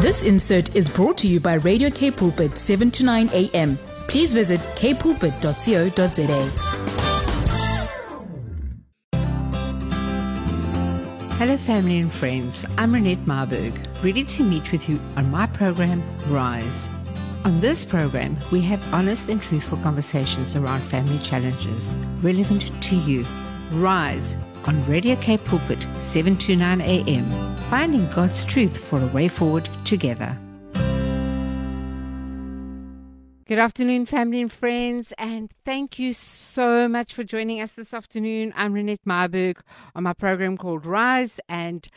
This insert is brought to you by Radio K Pulpit 7 to 9 a.m. Please visit kpulpit.co.za. Hello, family and friends. I'm Renette Marburg, ready to meet with you on my program, Rise. On this program, we have honest and truthful conversations around family challenges relevant to you. Rise on Radio K Pulpit, 7 to 9 a.m. Finding God's truth for a way forward together. Good afternoon, family and friends, and thank you so much for joining us this afternoon. I'm Renette Marburg on my program called Rise, and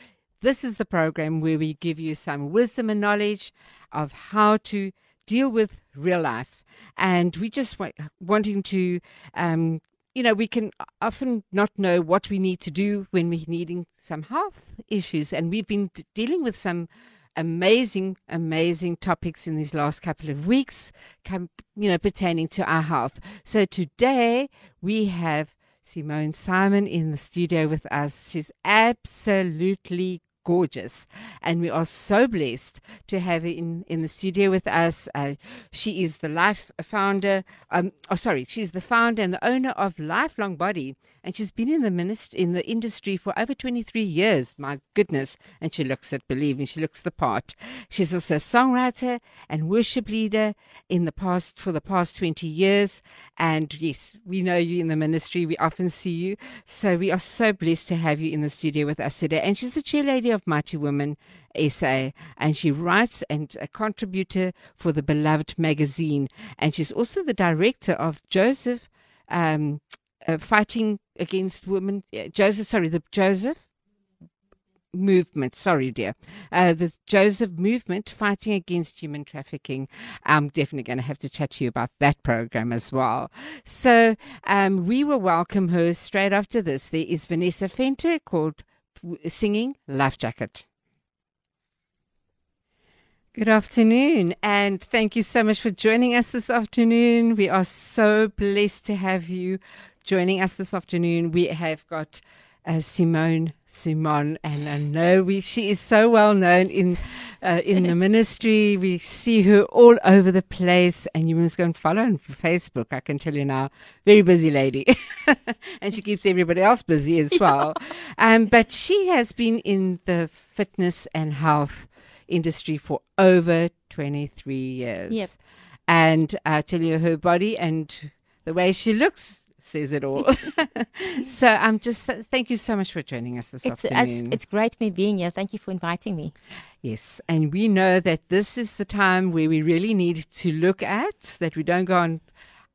this is the program where we give you some wisdom and knowledge of how to deal with real life. And we just want, wanting to, um, you know, we can often not know what we need to do when we're needing some health issues, and we've been dealing with some amazing, amazing topics in these last couple of weeks, you know, pertaining to our health. So today we have Simone Simon in the studio with us. She's absolutely gorgeous. And we are so blessed to have her in, in the studio with us. Uh, she is the life founder, um, oh, sorry, she's the founder and the owner of Lifelong Body. And she's been in the ministry, in the industry for over 23 years. My goodness. And she looks it, believe me, she looks the part. She's also a songwriter and worship leader in the past, for the past 20 years. And yes, we know you in the ministry. We often see you. So we are so blessed to have you in the studio with us today. And she's the chair lady of Mighty Women SA, and she writes and a contributor for the Beloved magazine. And she's also the director of Joseph um, uh, Fighting Against Women. Joseph, sorry, the Joseph movement. Sorry, dear. Uh, the Joseph movement fighting against human trafficking. I'm definitely going to have to chat to you about that program as well. So um, we will welcome her straight after this. There is Vanessa Fenter called singing Life Jacket. Good afternoon, and thank you so much for joining us this afternoon. We are so blessed to have you joining us this afternoon. We have got uh, Simone Simon, and I know we she is so well known in uh, in the ministry. We see her all over the place, and you must go and follow her on Facebook. I can tell you now, very busy lady, and she keeps everybody else busy as well. Um, but she has been in the fitness and health industry for over twenty three years. Yep. And I tell you, her body and the way she looks says it all. so I'm just thank you so much for joining us this It's, it's afternoon. it's great me being here. Thank you for inviting me. yes, and we know that this is the time where we really need to look at that we don't go on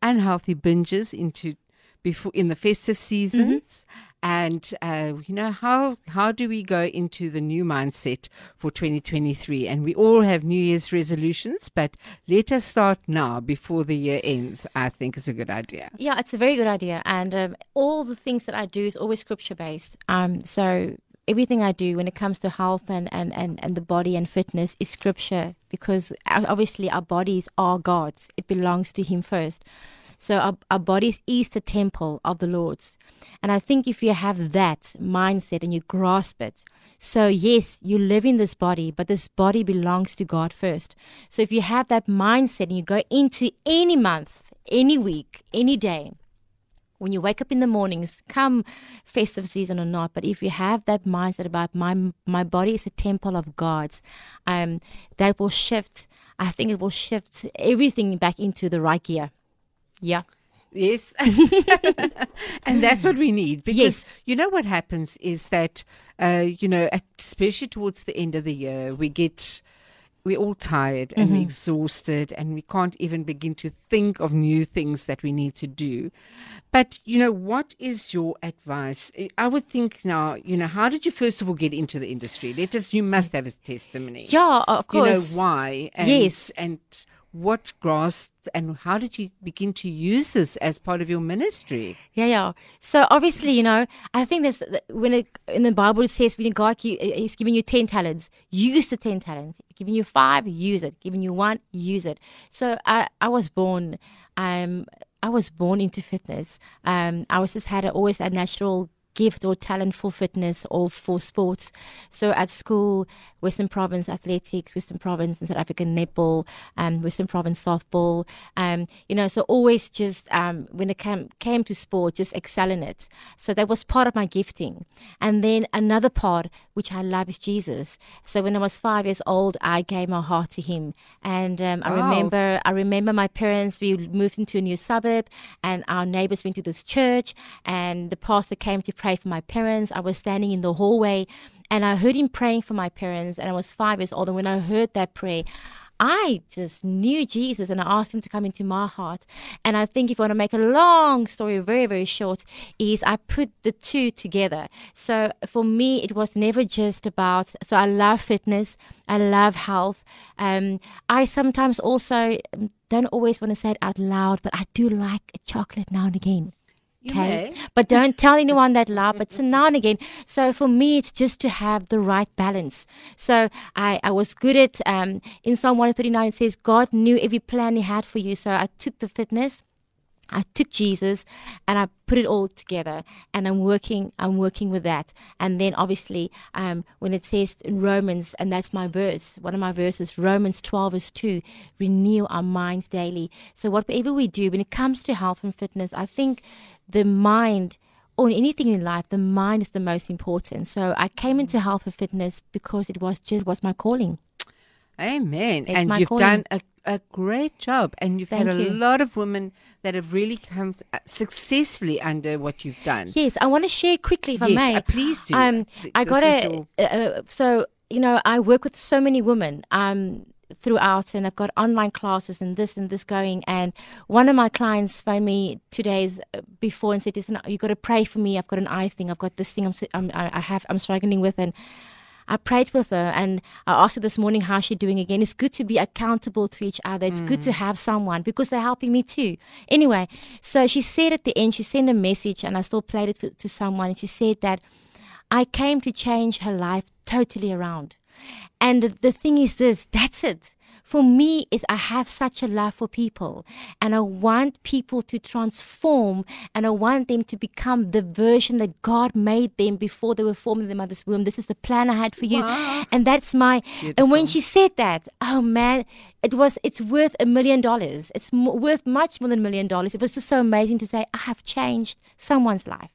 unhealthy binges into before in the festive mm-hmm. seasons. And uh, you know how how do we go into the new mindset for 2023? And we all have New Year's resolutions, but let us start now before the year ends. I think is a good idea. Yeah, it's a very good idea. And um, all the things that I do is always scripture based. Um, so everything I do when it comes to health and, and, and, and the body and fitness is scripture because obviously our bodies are God's. It belongs to Him first. So our, our bodies is the temple of the Lord's. And I think if you have that mindset and you grasp it, so yes, you live in this body, but this body belongs to God first. So if you have that mindset and you go into any month, any week, any day, when you wake up in the mornings, come festive season or not, but if you have that mindset about my my body is a temple of God's, um, that will shift. I think it will shift everything back into the right gear. Yeah. Yes. and that's what we need because Yes. you know what happens is that uh, you know, especially towards the end of the year, we get we're all tired and we're mm-hmm. exhausted and we can't even begin to think of new things that we need to do. But you know, what is your advice? I would think now, you know, how did you first of all get into the industry? Let us you must have a testimony. Yeah, of course. You know why? And, Yes. And what grasped and how did you begin to use this as part of your ministry? Yeah, yeah. So obviously, you know, I think there's when it, in the Bible it says when God is giving you ten talents, use the ten talents. Giving you five, use it. Giving you one, use it. So I, I was born, um, I was born into fitness. Um, I was just had a, always a natural gift or talent for fitness or for sports. So at school, Western Province Athletics, Western Province and South African netball, um, Western Province softball, um, you know, so always just um, when it came, came to sport, just excel in it. So that was part of my gifting. And then another part, which I love, is Jesus. So when I was five years old, I gave my heart to Him, and um, I Wow. remember, I remember my parents. We moved into a new suburb, and our neighbors went to this church, and the pastor came to pray for my parents. I was standing in the hallway, and I heard him praying for my parents, and I was five years old. And when I heard that prayer, I just knew Jesus and I asked him to come into my heart. And I think if I want to make a long story very, very short, is I put the two together. So for me, it was never just about, so I love fitness. I love health. Um, I sometimes also um, don't always want to say it out loud, but I do like chocolate now and again. Okay. But don't tell anyone that loud, but so now and again. So for me, it's just to have the right balance. So I, I was good at, um, in Psalm 139, it says, God knew every plan he had for you. So I took the fitness. I took Jesus and I put it all together and I'm working I'm working with that and then obviously um, when it says in Romans and that's my verse one of my verses Romans 12 verse 2 renew our minds daily so whatever we do when it comes to health and fitness I think the mind or anything in life the mind is the most important so I came into health and fitness because it was just was my calling Amen. It's and you've calling. done a, a great job. And you've had a you. lot of women that have really come uh, successfully under what you've done. Yes, I want to share quickly if I may. uh, please do. Um, I got a uh, uh, so you know I work with so many women um throughout, and I've got online classes and this and this going. And one of my clients phoned me two days uh, before and said, "Listen, you got to pray for me. I've got an eye thing. I've got this thing. I'm, I'm I I have I'm struggling with and." I prayed with her and I asked her this morning how she's doing again. It's good to be accountable to each other. It's good to have someone because they're helping me too. Anyway, so she said at the end, she sent a message and I still played it to someone. And she said that I came to change her life totally around. And the, thing is this, that's it. For me is I have such a love for people and I want people to transform and I want them to become the version that God made them before they were formed in their mother's womb. This is the plan I had for you. And that's my and when she said that, oh man, it was it's worth a million dollars. It's mo worth much more than a million dollars. It was just so amazing to say I have changed someone's life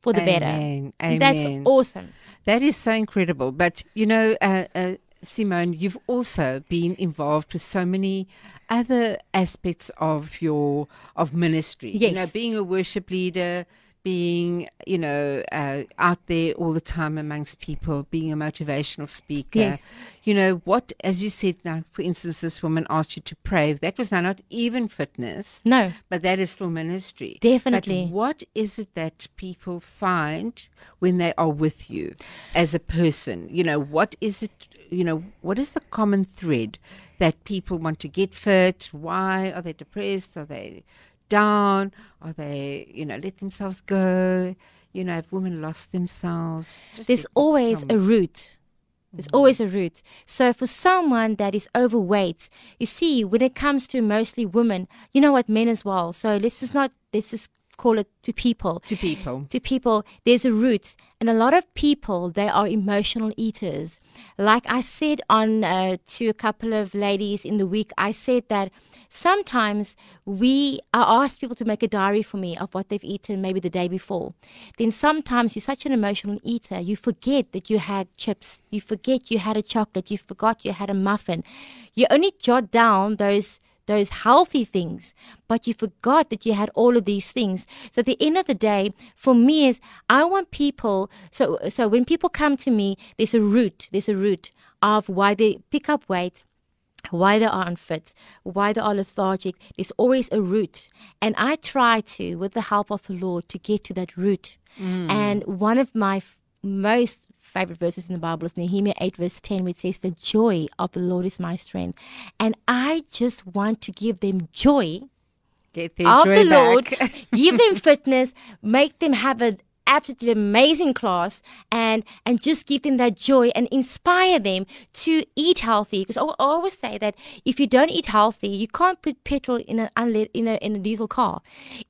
for the Amen. better. That's awesome. That is so incredible. But, you know, uh, uh, Simone, you've also been involved with so many other aspects of your of ministry. Yes. You know, being a worship leader, being, you know, uh, out there all the time amongst people, being a motivational speaker. Yes. You know, what, as you said now, for instance, this woman asked you to pray. That was now not even fitness. No. But that is still ministry. Definitely. But what is it that people find when they are with you as a person? You know, what is it, you know, what is the common thread that people want to get fit? Why are they depressed? Are they down? Are they, you know, let themselves go? You know, have women lost themselves? Just There's mm-hmm. always a root. There's always a root. So for someone that is overweight, you see, when it comes to mostly women, you know what, men as well. So let's just not let's just call it to people. to people. To people, there's a root, and a lot of people they are emotional eaters. Like I said on uh, to a couple of ladies in the week, I said that sometimes we I ask people to make a diary for me of what they've eaten maybe the day before. Then sometimes you're such an emotional eater, you forget that you had chips, you forget you had a chocolate, you forgot you had a muffin. You only jot down those those healthy things, but you forgot that you had all of these things. So at the end of the day, for me is I want people so so when people come to me, there's a root, there's a root of why they pick up weight, why they are unfit, why they are lethargic. There's always a root. And I try to, with the help of the Lord, to get to that root. Mm. And one of my most favorite verses in the Bible is Nehemiah 8, verse 10, which says, The joy of the Lord is my strength. And I just want to give them joy Get their of joy the Lord, give them fitness, make them have a absolutely amazing class and and just give them that joy and inspire them to eat healthy because I, always say that if you don't eat healthy you can't put petrol in a unle- in a in a diesel car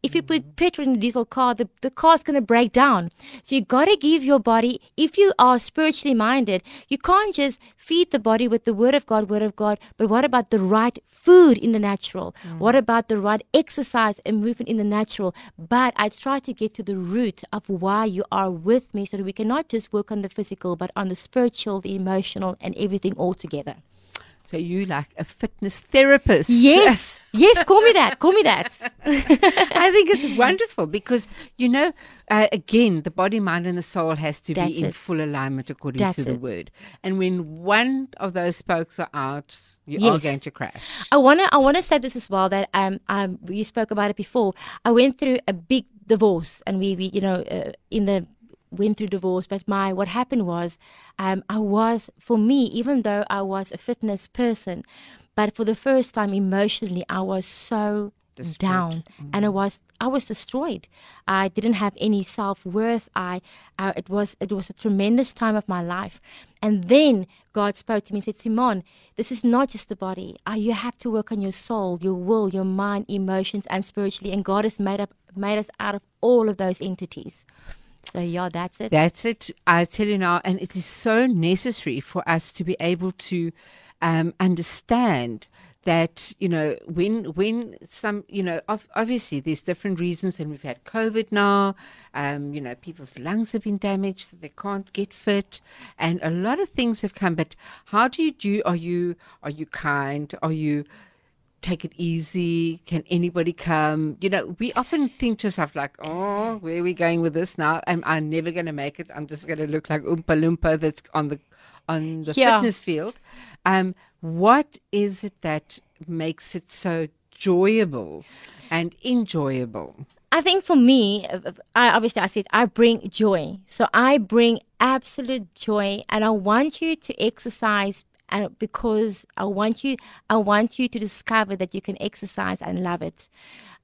if you put petrol in a diesel car the, the car's going to break down so you got to give your body if you are spiritually minded you can't just feed the body with the word of God, word of God, but what about the right food in the natural? Mm. What about the right exercise and movement in the natural? But I try to get to the root of why you are with me so that we can not just work on the physical, but on the spiritual, the emotional, and everything all together. So you like a fitness therapist? Yes, yes. Call me that. Call me that. I think it's wonderful because you know, uh, again, the body, mind, and the soul has to That's be in it. full alignment according That's to the it. word. And when one of those spokes are out, you yes. are going to crash. I wanna, I wanna say this as well. That um, um, you spoke about it before. I went through a big divorce, and we, we you know, uh, in the went through divorce, but my what happened was, um, I was for me, even though I was a fitness person, but for the first time emotionally, I was so Destroyed. down mm-hmm. and it was i was destroyed i didn't have any self-worth i uh, it was it was a tremendous time of my life and then god spoke to me and said simon this is not just the body uh, you have to work on your soul your will your mind emotions and spiritually and god has made up made us out of all of those entities so yeah, that's it. That's it. I tell you now, and it is so necessary for us to be able to um, understand that you know when when some you know obviously there's different reasons and we've had covid now um, you know people's lungs have been damaged so they can't get fit and a lot of things have come but how do you do are you are you kind are you take it easy? Can anybody come? You know, we often think to ourselves like, oh, where are we going with this now? I'm I never going to make it? I'm just going to look like Oompa Loompa that's on the on the yeah. fitness field. Um, what is it that makes it so enjoyable and enjoyable? I think for me, I obviously I said I bring joy. So I bring absolute joy, and I want you to exercise and because I want you I want you to discover that you can exercise and love it.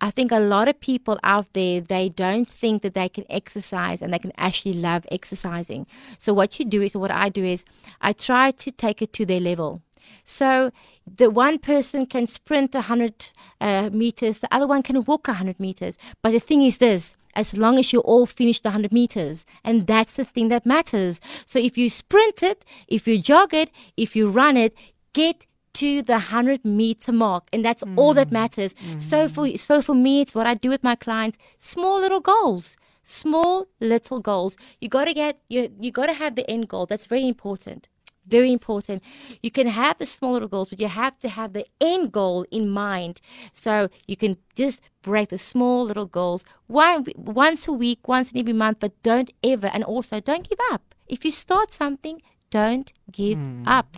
I think a lot of people out there they don't think that they can exercise and they can actually love exercising. So what you do is what I do is I try to take it to their level. So the one person can sprint 100 uh, meters, the other one can walk 100 meters. But the thing is this as long as you all finish the 100 meters. And that's the thing that matters. So if you sprint it, if you jog it, if you run it, get to the 100 meter mark and that's mm. all that mm. matters mm. so for so for me it's what i do with my clients small little goals small little goals you got to get you you got to have the end goal that's very important very important. You can have the small little goals, but you have to have the end goal in mind. So you can just break the small little goals one once a week, once in every month, but don't ever and also don't give up. If you start something, don't give mm. up.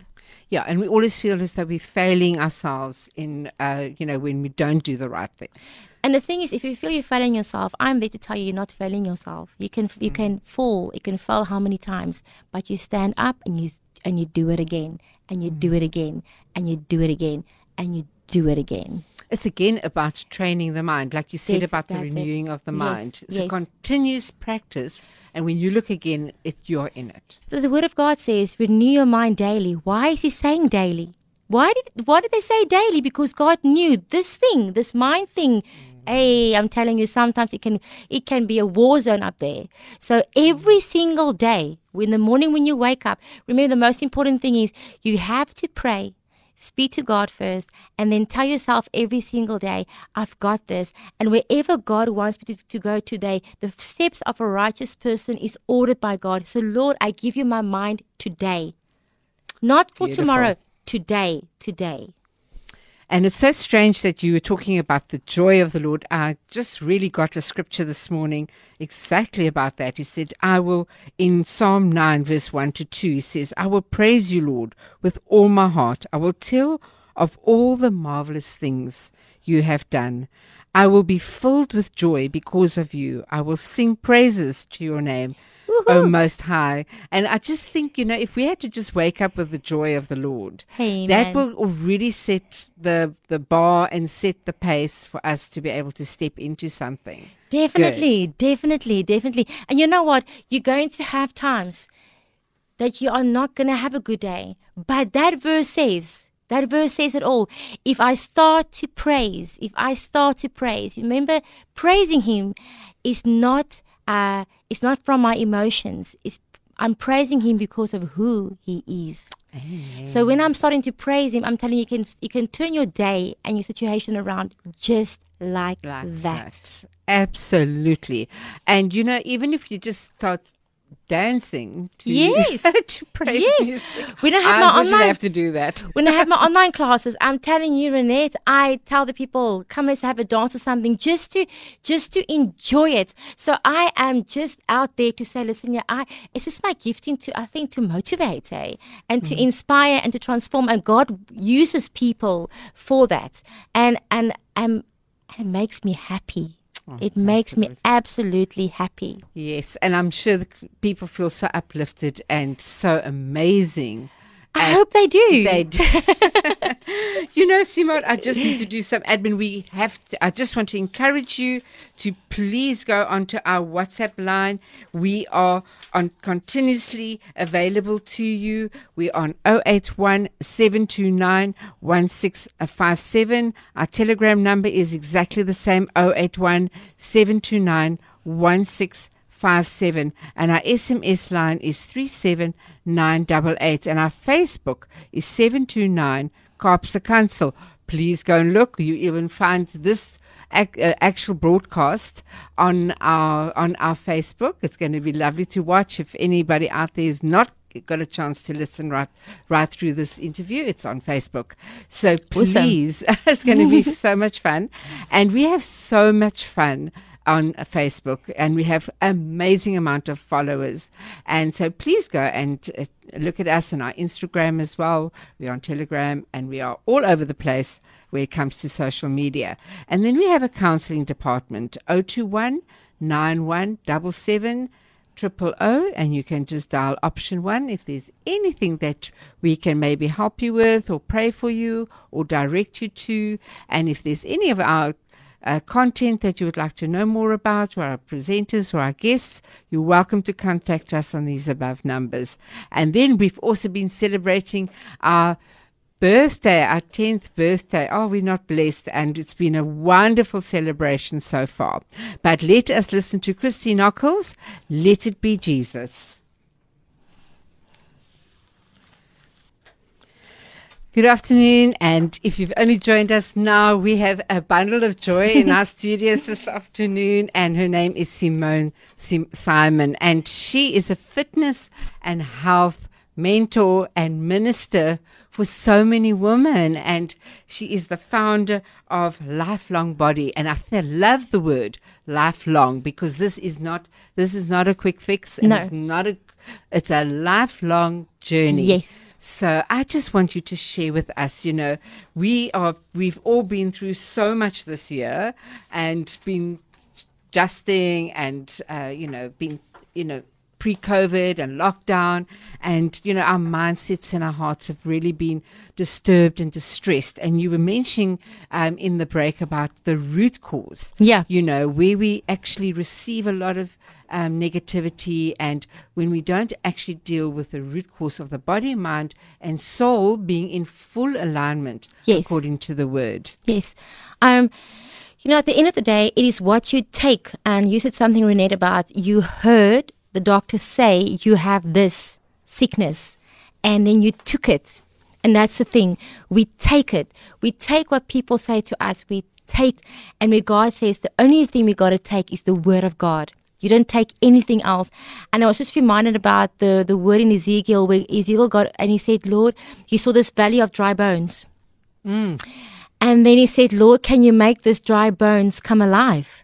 Yeah, and we always feel as though we're failing ourselves in, uh, you know, when we don't do the right thing. And the thing is, if you feel you're failing yourself, I'm there to tell you you're not failing yourself. You can you mm. can fall, you can fall how many times, but you stand up and you and you do it again and you do mm. it again and you do it again and you do it again. It's again about training the mind, like you said about the renewing it. of the yes, mind. It's yes. a continuous practice, and when you look again, it's you're in it. But the Word of God says, "Renew your mind daily." Why is He saying daily? Why did Why did they say daily? Because God knew this thing, this mind thing. Mm Hey, I'm telling you, sometimes it can it can be a war zone up there. So every single day, in the morning when you wake up, remember the most important thing is you have to pray, speak to God first, and then tell yourself every single day, I've got this. And wherever God wants me to, to go today, the steps of a righteous person is ordered by God. So Lord, I give you my mind today. Not for Beautiful. tomorrow, today, today. And it's so strange that you were talking about the joy of the Lord. I just really got a scripture this morning exactly about that. He said, I will, in Psalm 9, verse 1 to 2, he says, I will praise you, Lord, with all my heart. I will tell of all the marvelous things you have done. I will be filled with joy because of you. I will sing praises to your name. Oh, o Most High. And I just think, you know, if we had to just wake up with the joy of the Lord, Amen. that will really set the, the bar and set the pace for us to be able to step into something. Definitely, definitely, definitely. And you know what? You're going to have times that you are not going to have a good day. But that verse says, that verse says it all. If I start to praise, if I start to praise, remember, praising Him is not, uh, it's not from my emotions. It's I'm praising Him because of who He is. So when I'm starting to praise Him, I'm telling you, you can you can turn your day and your situation around just like, Like that. Absolutely. And, you know, even if you just start dancing to, Yes. to praise Yes. music, When I have I my online have to do that. when I have my online classes, I'm telling you, Renette, I tell the people, come let's have a dance or something, just to just to enjoy it. So I am just out there to say, listen, yeah, I it's just my gifting to I think to motivate, eh? And to inspire and to transform. And God uses people for that. And and um and it makes me happy. Mm, it makes me absolutely happy. Yes, and I'm sure the people feel so uplifted and so amazing. I uh, hope they do. They do. you know, Simone, I just need to do some admin. We have to, I just want to encourage you to please go onto our WhatsApp line. We are on continuously available to you. We are on 081 729 1657. Our telegram number is exactly the same 081 729 1657 and our SMS line is 37988 and our Facebook is 729 Kaapse Council. Please go and look. You even find this ac- uh, actual broadcast on our on our Facebook. It's going to be lovely to watch. If anybody out there is not got a chance to listen right right through this interview, it's on Facebook. So Awesome. please, it's going to be so much fun, and we have so much fun on Facebook, and we have amazing amount of followers. And so please go and uh, look at us on our Instagram as well. We're on Telegram, and we are all over the place when it comes to social media. And then we have a counseling department, 021 9177 triple O, and you can just dial option one if there's anything that we can maybe help you with, or pray for you, or direct you to. And if there's any of our uh, content that you would like to know more about, or our presenters or our guests, you're welcome to contact us on these above numbers. And then we've also been celebrating our birthday, our 10th birthday. Oh, we're not blessed. And it's been a wonderful celebration so far. But let us listen to Christine Ockles. Let it be Jesus. Good afternoon, and if you've only joined us now, we have a bundle of joy in our studios this afternoon, and her name is Simone Sim- Simon, and she is a fitness and health mentor and minister for so many women, and she is the founder of Lifelong Body, and I th- love the word lifelong because this is not this is not a quick fix, and No. it's not a it's a lifelong journey. Yes. So I just want you to share with us, you know, we are we've all been through so much this year and been adjusting and uh, you know, been you know, pre-COVID and lockdown, and you know, our mindsets and our hearts have really been disturbed and distressed. And you were mentioning um, in the break about the root cause Yeah. you know, where we actually receive a lot of um, negativity, and when we don't actually deal with the root cause of the body, mind, and soul being in full alignment Yes. according to the word. Yes. Um, you know, at the end of the day, it is what you take. And you said something, Renee, about you heard the doctor say you have this sickness, and then you took it. And that's the thing. We take it. We take what people say to us. We take, and where God says the only thing we got to take is the word of God. You don't take anything else. And I was just reminded about the, the word in Ezekiel where Ezekiel got, and he said, Lord, he saw this valley of dry bones. Mm. And then he said, Lord, can you make this dry bones come alive?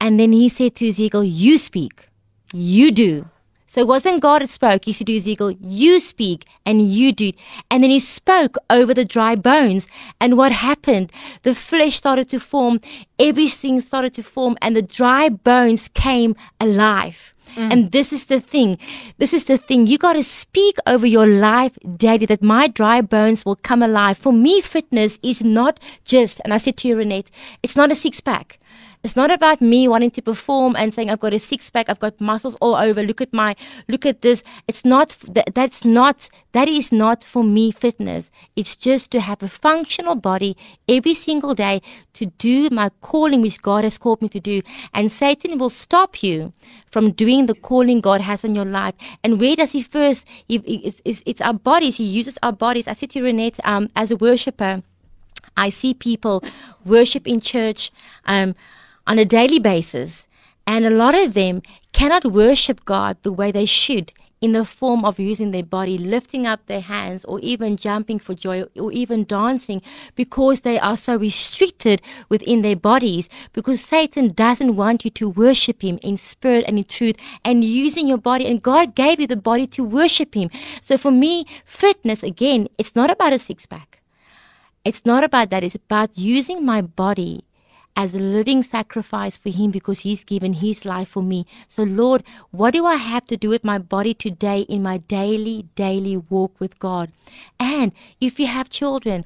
And then he said to Ezekiel, You speak, you do. So it wasn't God that spoke. He said to Ezekiel, You speak and you do. And then he spoke over the dry bones. And what happened? The flesh started to form, everything started to form, and the dry bones came alive. Mm. And this is the thing. This is the thing. You got to speak over your life daily that my dry bones will come alive. For me, fitness is not just, and I said to you, Renette, it's not a six pack. It's not about me wanting to perform and saying I've got a six pack, I've got muscles all over. Look at my, look at this. It's not that, that's not that is not for me fitness. It's just to have a functional body every single day to do my calling which God has called me to do. And Satan will stop you from doing the calling God has on your life. And where does he first? It's, it's, our bodies. He uses our bodies. I said to Renette, um, as a worshiper, I see people worship in church. Um, on a daily basis, and a lot of them cannot worship God the way they should in the form of using their body, lifting up their hands, or even jumping for joy, or even dancing, because they are so restricted within their bodies. Because Satan doesn't want you to worship him in spirit and in truth, and using your body. And God gave you the body to worship him. So for me, fitness, again, it's not about a six pack. It's not about that. It's about using my body as a living sacrifice for Him because He's given His life for me. So, Lord, what do I have to do with my body today in my daily, daily walk with God? And if you have children,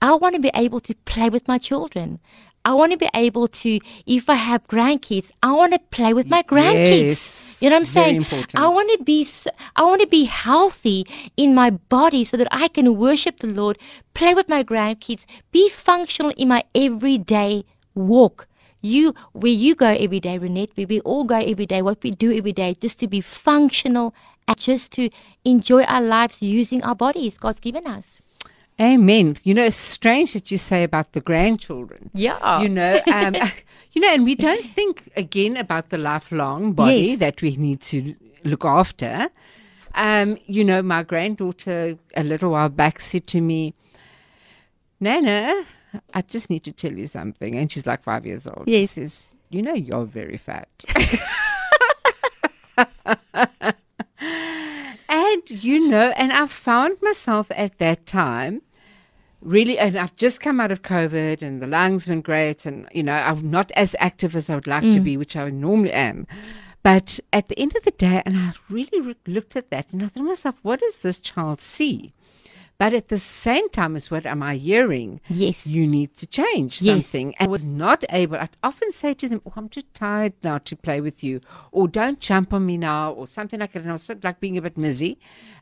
I want to be able to play with my children. I want to be able to, if I have grandkids, I want to play with my grandkids. Yes, you know what I'm saying? important. I want to be, I want to be healthy in my body so that I can worship the Lord, play with my grandkids, be functional in my everyday walk. You, where you go every day, Renette, where we all go every day, what we do every day, just to be functional and just to enjoy our lives using our bodies God's given us. Amen. You know, it's strange that you say about the grandchildren. Yeah. You know, um, you know, and we don't think again about the lifelong body Yes. that we need to look after. Um, you know, my granddaughter a little while back said to me, Nana, I just need to tell you something. And she's like five years old. Yes. She says, You know, you're very fat. and, you know, and I found myself at that time really, and I've just come out of COVID and the lungs been great. And, you know, I'm not as active as I would like to mm. be, which I normally am. But at the end of the day, and I really re- looked at that and I thought to myself, what does this child see? But at the same time, as what am I hearing? Yes. You need to change Yes. something. And I was not able, I'd often say to them, Oh, I'm too tired now to play with you, or don't jump on me now, or something like that. And I was sort of like being a bit mizzy.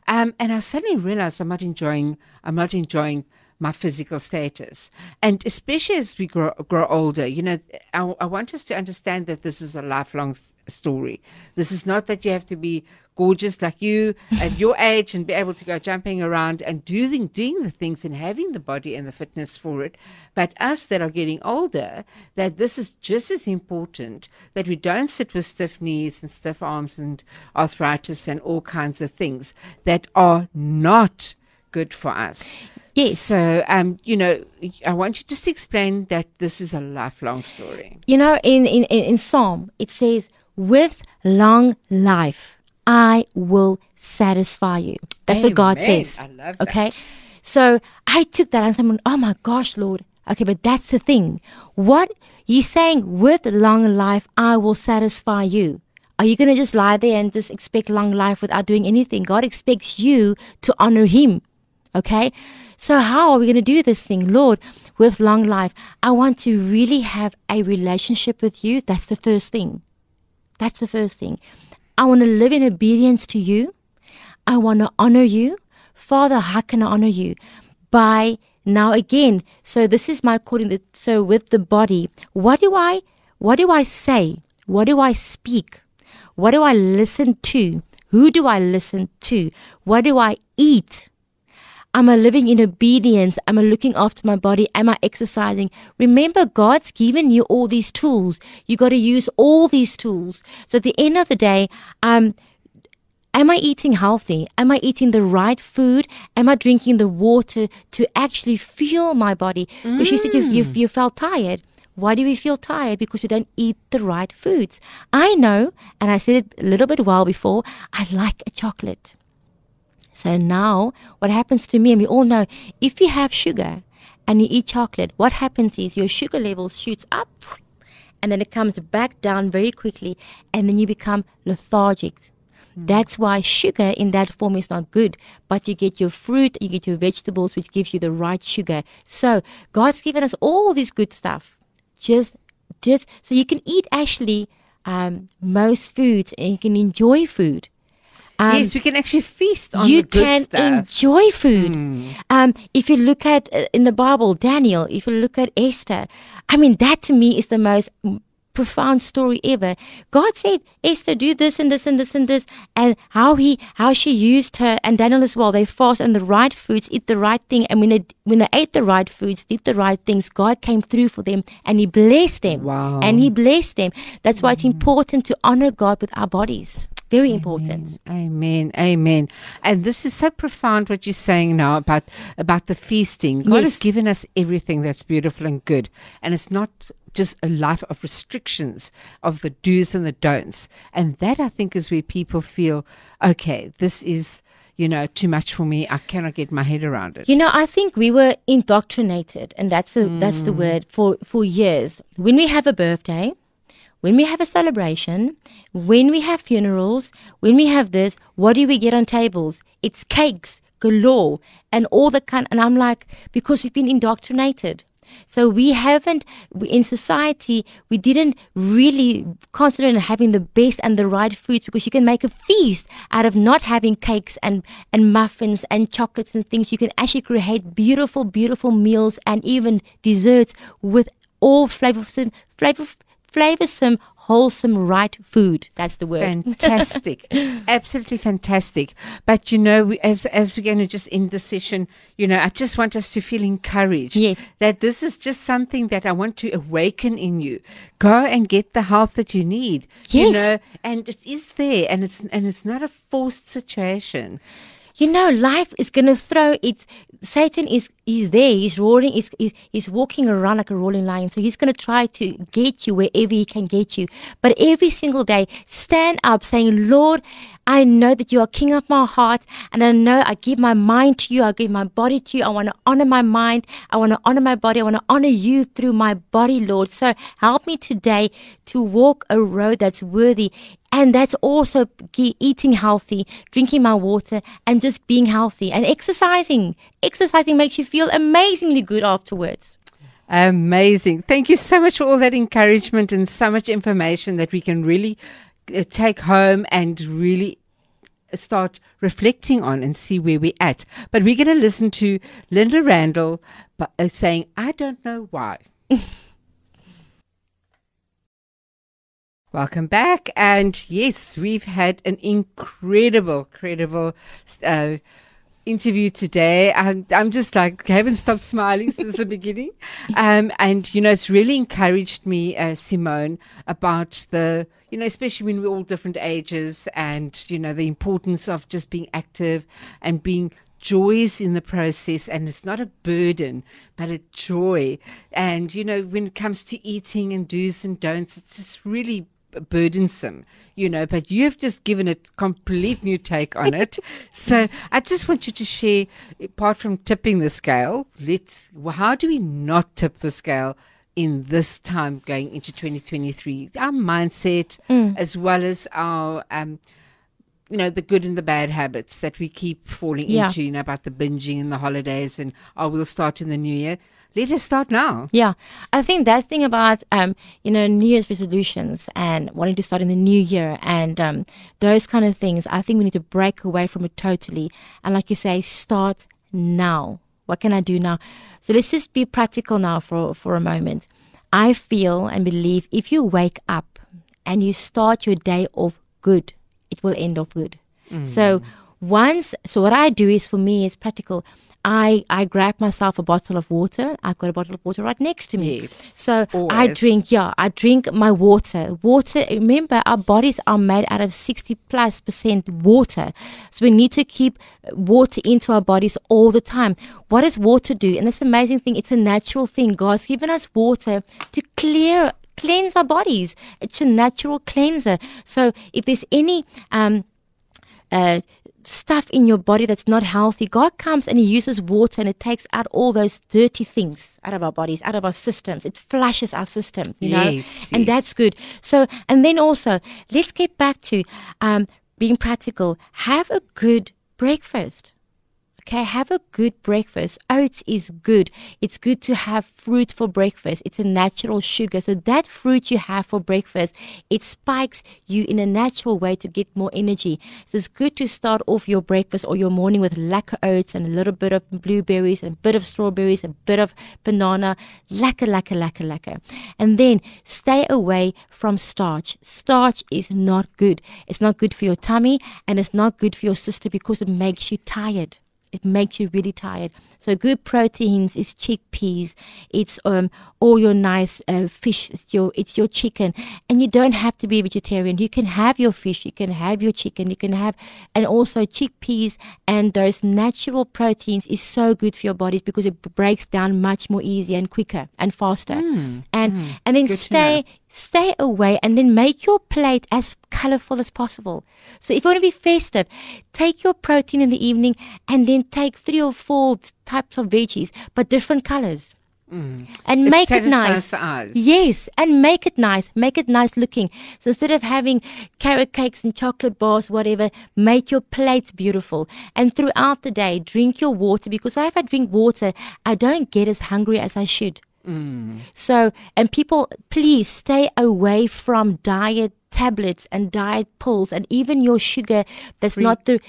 Um, and I suddenly realized I'm not enjoying, I'm not enjoying my physical status. And especially as we grow, grow older, you know, I, I want us to understand that this is a lifelong th- story. This is not that you have to be gorgeous like you at your age and be able to go jumping around and doing doing the things and having the body and the fitness for it. But us that are getting older, that this is just as important that we don't sit with stiff knees and stiff arms and arthritis and all kinds of things that are not good for us. Yes. So, um, you know, I want you to just to explain that this is a lifelong story. You know, in, in, in Psalm, it says, with long life, I will satisfy you. That's what God says. I love that. Okay. So I took that and someone, oh my gosh, Lord. Okay, but that's the thing. What he's saying, with long life, I will satisfy you. Are you going to just lie there and just expect long life without doing anything? God expects you to honor him. Okay? So how are we going to do this thing? Lord, with long life, I want to really have a relationship with you. That's the first thing. That's the first thing. I want to live in obedience to you. I want to honor you. Father, how can I honor you? By now again, so this is my calling. So with the body, what do I, what do I say? What do I speak? What do I listen to? Who do I listen to? What do I eat? Am I living in obedience? Am I looking after my body? Am I exercising? Remember, God's given you all these tools. You got to use all these tools. So at the end of the day, um, am I eating healthy? Am I eating the right food? Am I drinking the water to actually fuel my body? Because you said you, you, you felt tired. Why do we feel tired? Because we don't eat the right foods. I know, and I said it a little bit while before, I like a chocolate. So now, what happens to me, and we all know, if you have sugar and you eat chocolate, what happens is your sugar levels shoots up, and then it comes back down very quickly, and then you become lethargic. That's why sugar in that form is not good. But you get your fruit, you get your vegetables, which gives you the right sugar. So God's given us all this good stuff. Just, just so you can eat actually um, most foods and you can enjoy food. Um, yes, we can actually feast on you the good can stuff. Hmm. enjoy food. Um, if you look at uh, in the Bible, Daniel, if you look at Esther, I mean that to me is the most mm, profound story ever. God said, Esther, do this and this and this and this, and how he how she used her and Daniel as well. They fast on the right foods, eat the right thing, and when they when they ate the right foods, did the right things, God came through for them and He blessed them. Wow. And He blessed them. That's why it's important to honor God with our bodies. Very important. Amen, amen. And this is so profound what you're saying now about about the feasting. God Yes. has given us everything that's beautiful and good, and it's not just a life of restrictions of the do's and the don'ts. And that I think is where people feel, okay, this is you know too much for me. I cannot get my head around it. You know, I think we were indoctrinated, and that's the that's the mm. word for for years. When we have a birthday, when we have a celebration, when we have funerals, when we have this, what do we get on tables? It's cakes galore and all the kind. And I'm like, because we've been indoctrinated. So we haven't, we, in society, we didn't really consider on having the best and the right foods because you can make a feast out of not having cakes and, and muffins and chocolates and things. You can actually create beautiful, beautiful meals and even desserts with all flavorsome, flavor, flavorsome, wholesome, right food. That's the word. Fantastic, absolutely fantastic. But you know, we, as as we're going to just end the session, you know, I just want us to feel encouraged. Yes. that this is just something that I want to awaken in you. Go and get the help that you need. you Yes. know, and it is there, and it's and it's not a forced situation. You know, life is going to throw its. Satan is is there. He's roaring. He's, he's walking around like a rolling lion. So he's going to try to get you wherever he can get you. But every single day, stand up, saying, "Lord, I know that you are King of my heart, and I know I give my mind to you. I give my body to you. I want to honor my mind. I want to honor my body. I want to honor you through my body, Lord. So help me today to walk a road that's worthy." And that's also eating healthy, drinking my water, and just being healthy and exercising. Exercising makes you feel amazingly good afterwards. Amazing. Thank you so much for all that encouragement and so much information that we can really uh, take home and really start reflecting on and see where we're at. But we're going to listen to Linda Randle uh, saying, I don't know why. Welcome back. And yes, we've had an incredible, incredible uh, interview today. I'm, I'm just like, haven't stopped smiling since the beginning. Um, and, you know, it's really encouraged me, uh, Simone, about the, you know, especially when we're all different ages and, you know, the importance of just being active and being joys in the process and it's not a burden but a joy and you know when it comes to eating and do's and don'ts it's just really burdensome you know but you've just given a complete new take on it. So i just want you to share apart from tipping the scale let's how do we not tip the scale in this time going into 2023 our mindset as well as our um you know, the good and the bad habits that we keep falling Yeah. into, you know, about the binging and the holidays and, oh, we'll start in the new year. Let us start now. Yeah, I think that thing about um, you know New Year's resolutions and wanting to start in the new year and um, those kind of things. I think we need to break away from it totally. And like you say, start now. What can I do now? So let's just be practical now for for a moment. I feel and believe if you wake up and you start your day off good, it will end off good. Mm. So once, so what I do is for me is practical. I I grab myself a bottle of water. I've got a bottle of water right next to me. Yes, So I drink, yeah, I drink my water. Water, remember, our bodies are made out of 60 plus percent water. So we need to keep water into our bodies all the time. What does water do? And this amazing thing, it's a natural thing. God's given us water to clear, cleanse our bodies. It's a natural cleanser. So if there's any, um, uh, stuff in your body that's not healthy, God comes and He uses water and it takes out all those dirty things out of our bodies, out of our systems. It flushes our system, you know, Yes, and yes. that's good. So, and then also, let's get back to um, being practical. Have a good breakfast. Okay, have a good breakfast. Oats is good. It's good to have fruit for breakfast. It's a natural sugar. So that fruit you have for breakfast, it spikes you in a natural way to get more energy. So it's good to start off your breakfast or your morning with lacquer oats and a little bit of blueberries and a bit of strawberries, and a bit of banana, lacquer, lacquer, lacquer, lacquer. And then stay away from starch. Starch is not good. It's not good for your tummy and it's not good for your system because it makes you tired it makes you really tired. So good proteins is chickpeas. It's um all your nice uh, fish. It's your it's your chicken, and you don't have to be a vegetarian. You can have your fish. You can have your chicken. You can have, and also chickpeas and those natural proteins is so good for your bodies because it breaks down much more easier and quicker and faster. and and then stay stay away and then make your plate as colorful as possible. So if you want to be festive, take your protein in the evening and then take three or four types of veggies, but different colors. And It make it nice. Yes, and make it nice. Make it nice looking. So instead of having carrot cakes and chocolate bars, whatever, make your plates beautiful. And throughout the day, drink your water because if I drink water, I don't get as hungry as I should. So, and people, please stay away from diet tablets and diet pills and even your sugar that's not the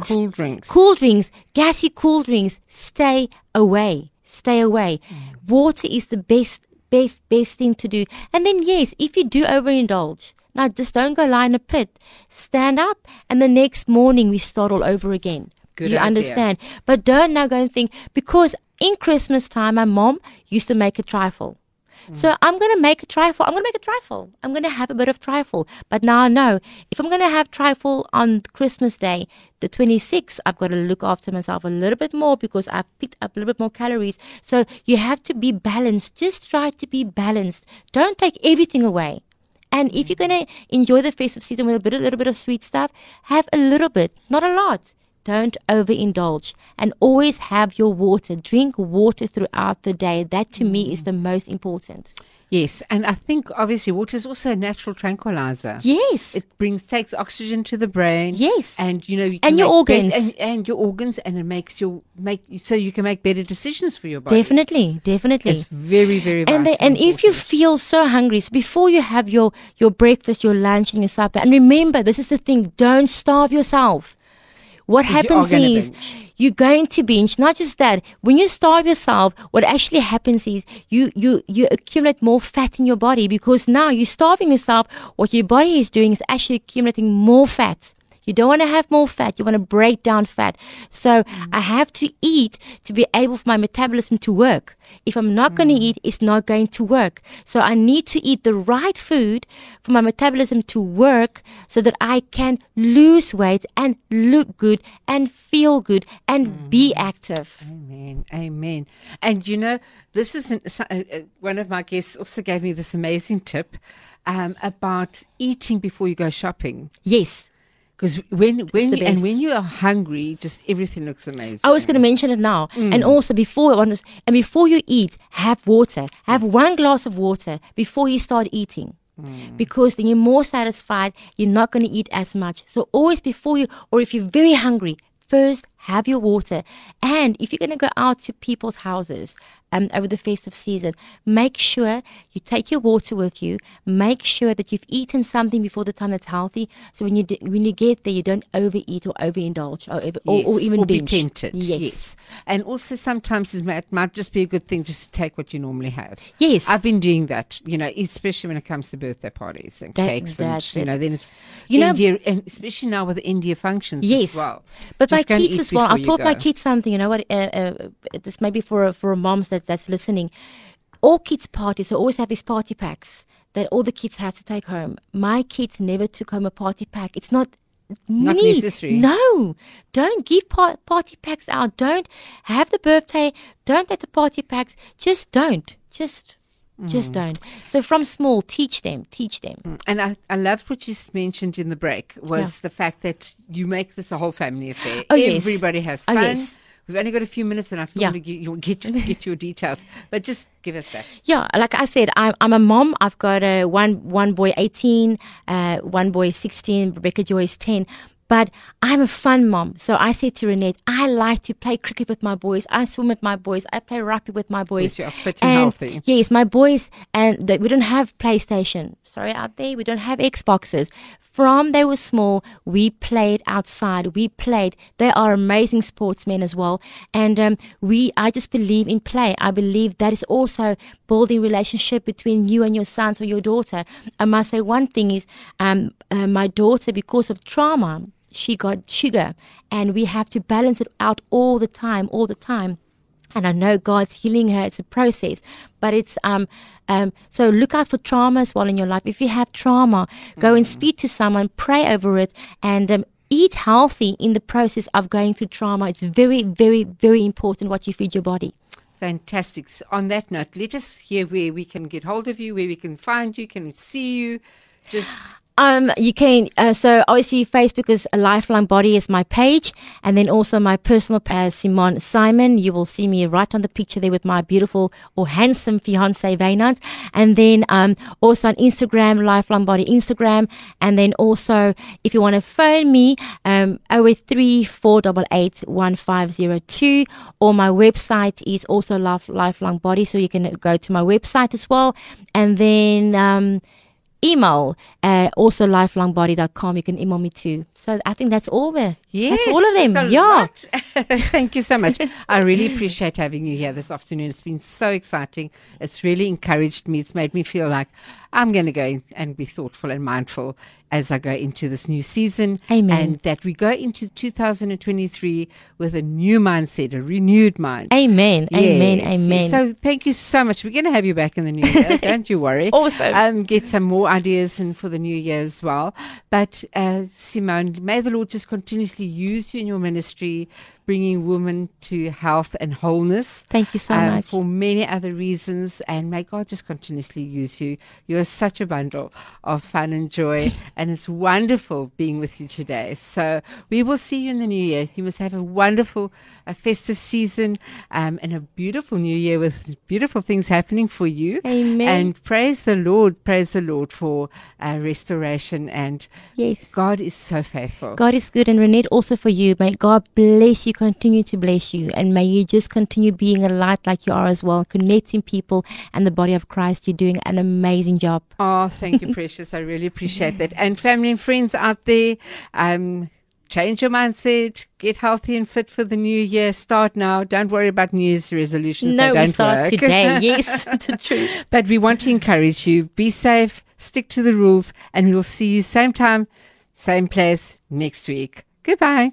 Cool drinks. cool drinks, gassy cool drinks. Stay away. Stay away. Mm. Water is the best, best, best thing to do. And then, yes, if you do overindulge, now just don't go lie in a pit. Stand up, and the next morning we start all over again. Good you idea. understand? But don't now go and think because in Christmas time, my mom used to make a trifle. So mm. I'm going to make a trifle. I'm going to make a trifle. I'm going to have a bit of trifle. But now I know if I'm going to have trifle on Christmas Day, the 26th, I've got to look after myself a little bit more because I've picked up a little bit more calories. So you have to be balanced. Just try to be balanced. Don't take everything away. And if you're mm. going to enjoy the festive season with a bit, a little bit of sweet stuff, have a little bit, not a lot. Don't overindulge and always have your water. Drink water throughout the day. That to me is mm. the most important. Yes, and I think obviously water is also a natural tranquilizer. Yes. It brings takes oxygen to the brain. Yes. and you know, you And your organs. and, and your organs, and it makes your make so you can make better decisions for your body. definitely, definitely. it's very very. and they, and if you feel so hungry, so before you have your your breakfast, your lunch, and your supper, and remember, this is the thing: don't starve yourself. What 'Cause you are happens is you're going to binge. Not just that, when you starve yourself, what actually happens is you you you accumulate more fat in your body because now you're starving yourself. What your body is doing is actually accumulating more fat. You don't want to have more fat. You want to break down fat. So I have to eat to be able for my metabolism to work. If I'm not going to eat, it's not going to work. So I need to eat the right food for my metabolism to work so that I can lose weight and look good and feel good and be active. Amen. Amen. And you know, this is an, uh, uh, one of my guests also gave me this amazing tip um, about eating before you go shopping. Yes. Because when when you, and when you are hungry, just everything looks amazing. I was going to mention it now. Mm. And also before and before you eat, have water. Have one glass of water before you start eating. Mm. Because then you're more satisfied, you're not going to eat as much. So always before you or if you're very hungry, first have your water. And if you're going to go out to people's houses um, over the festive season, make sure you take your water with you. Make sure that you've eaten something before the time that's healthy. So when you do, when you get there, you don't overeat or overindulge or, over, or, or even or be tempted. Yes. And also sometimes it might, just be a good thing just to take what you normally have. Yes. I've been doing that, you know, especially when it comes to birthday parties and That- cakes and, you know, then it's You know- India, and especially now with the India functions Yes. as well. But Just my kids well. I've you taught my kids something. You know what? Uh, uh, this may be for for moms that that's listening. All kids' parties. I always have these party packs that all the kids have to take home. My kids never took home a party pack. It's not. Not need. necessary. No, don't give par- party packs out. Don't have the birthday. Don't take the party packs. Just don't. Just Just don't. So from small, teach them, teach them. And I, I loved what you mentioned in the break was the fact that you make this a whole family affair. Oh, yes. Everybody has Oh, yes. We've only got a few minutes, and I still Yeah. want to get, get, get your details. But just give us that. Yeah, like I said, I'm, I'm a mom. I've got a one one boy, 18, uh, one boy, 16. Rebecca Joy is 10. But I'm a fun mom. So I said to Renette, I like to play cricket with my boys. I swim with my boys. I play rugby with my boys. Yes, you are fit and healthy. Yes, my boys, and we don't have PlayStation. Sorry, out there, we don't have Xboxes. From they were small, we played outside. We played. They are amazing sportsmen as well, and um, we. I just believe in play. I believe that is also building relationship between you and your sons or your daughter. I must say one thing is, um, uh, my daughter because of trauma, she got sugar, and we have to balance it out all the time, all the time and I know God's healing her. It's a process, but it's um um. So look out for trauma as well in your life. If you have trauma, go and speak to someone, pray over it, and um, eat healthy in the process of going through trauma. It's very, very, very important what you feed your body. Fantastic. So on that note, let us hear where we can get hold of you, where we can find you, can see you. Just Um, you can uh, so obviously Facebook is a lifelong body is my page, and then also my personal page, Simon Simon. You will see me right on the picture there with my beautiful or handsome fiance Vaynant, and then um also on Instagram, lifelong body Instagram, and then also if you want to phone me, um 083 488 1502, or my website is also life, lifelong body, so you can go to my website as well, and then um email uh, also lifelongbody.com you can email me too so i think that's all there Yes, that's all of them yeah. Thank you so much. I really appreciate having you here this afternoon. It's been so exciting. It's really encouraged me. It's made me feel like I'm going to go and be thoughtful and mindful as I go into this new season. Amen. And that we go into 2023 with a new mindset, a renewed mind. amen amen amen So thank you so much. We're going to have you back in the new year. Don't you worry. Awesome. Um, get some more ideas and for the new year as well. But uh, Simone, may the Lord just continuously use you in your ministry, bringing women to health and wholeness. Thank you so um, much. For many other reasons, and may God just continuously use you. You're such a bundle of fun and joy, and it's wonderful being with you today. So we will see you in the new year. You must have a wonderful, a festive season, um, and a beautiful new year with beautiful things happening for you. Amen. And praise the Lord, praise the Lord for uh, restoration. And yes God is so faithful. God is good, and Renette, also for you. May God bless you, continue to bless you, and may you just continue being a light like you are as well, connecting people and the body of Christ. You're doing an amazing job. Oh, thank you, Precious. I really appreciate that. And family and friends out there, um, change your mindset, get healthy and fit for the new year. Start now. Don't worry about New Year's resolutions. No, we don't start work. today. Yes, the truth. but we want to encourage you. Be safe, stick to the rules, and we'll see you same time, same place next week. Goodbye.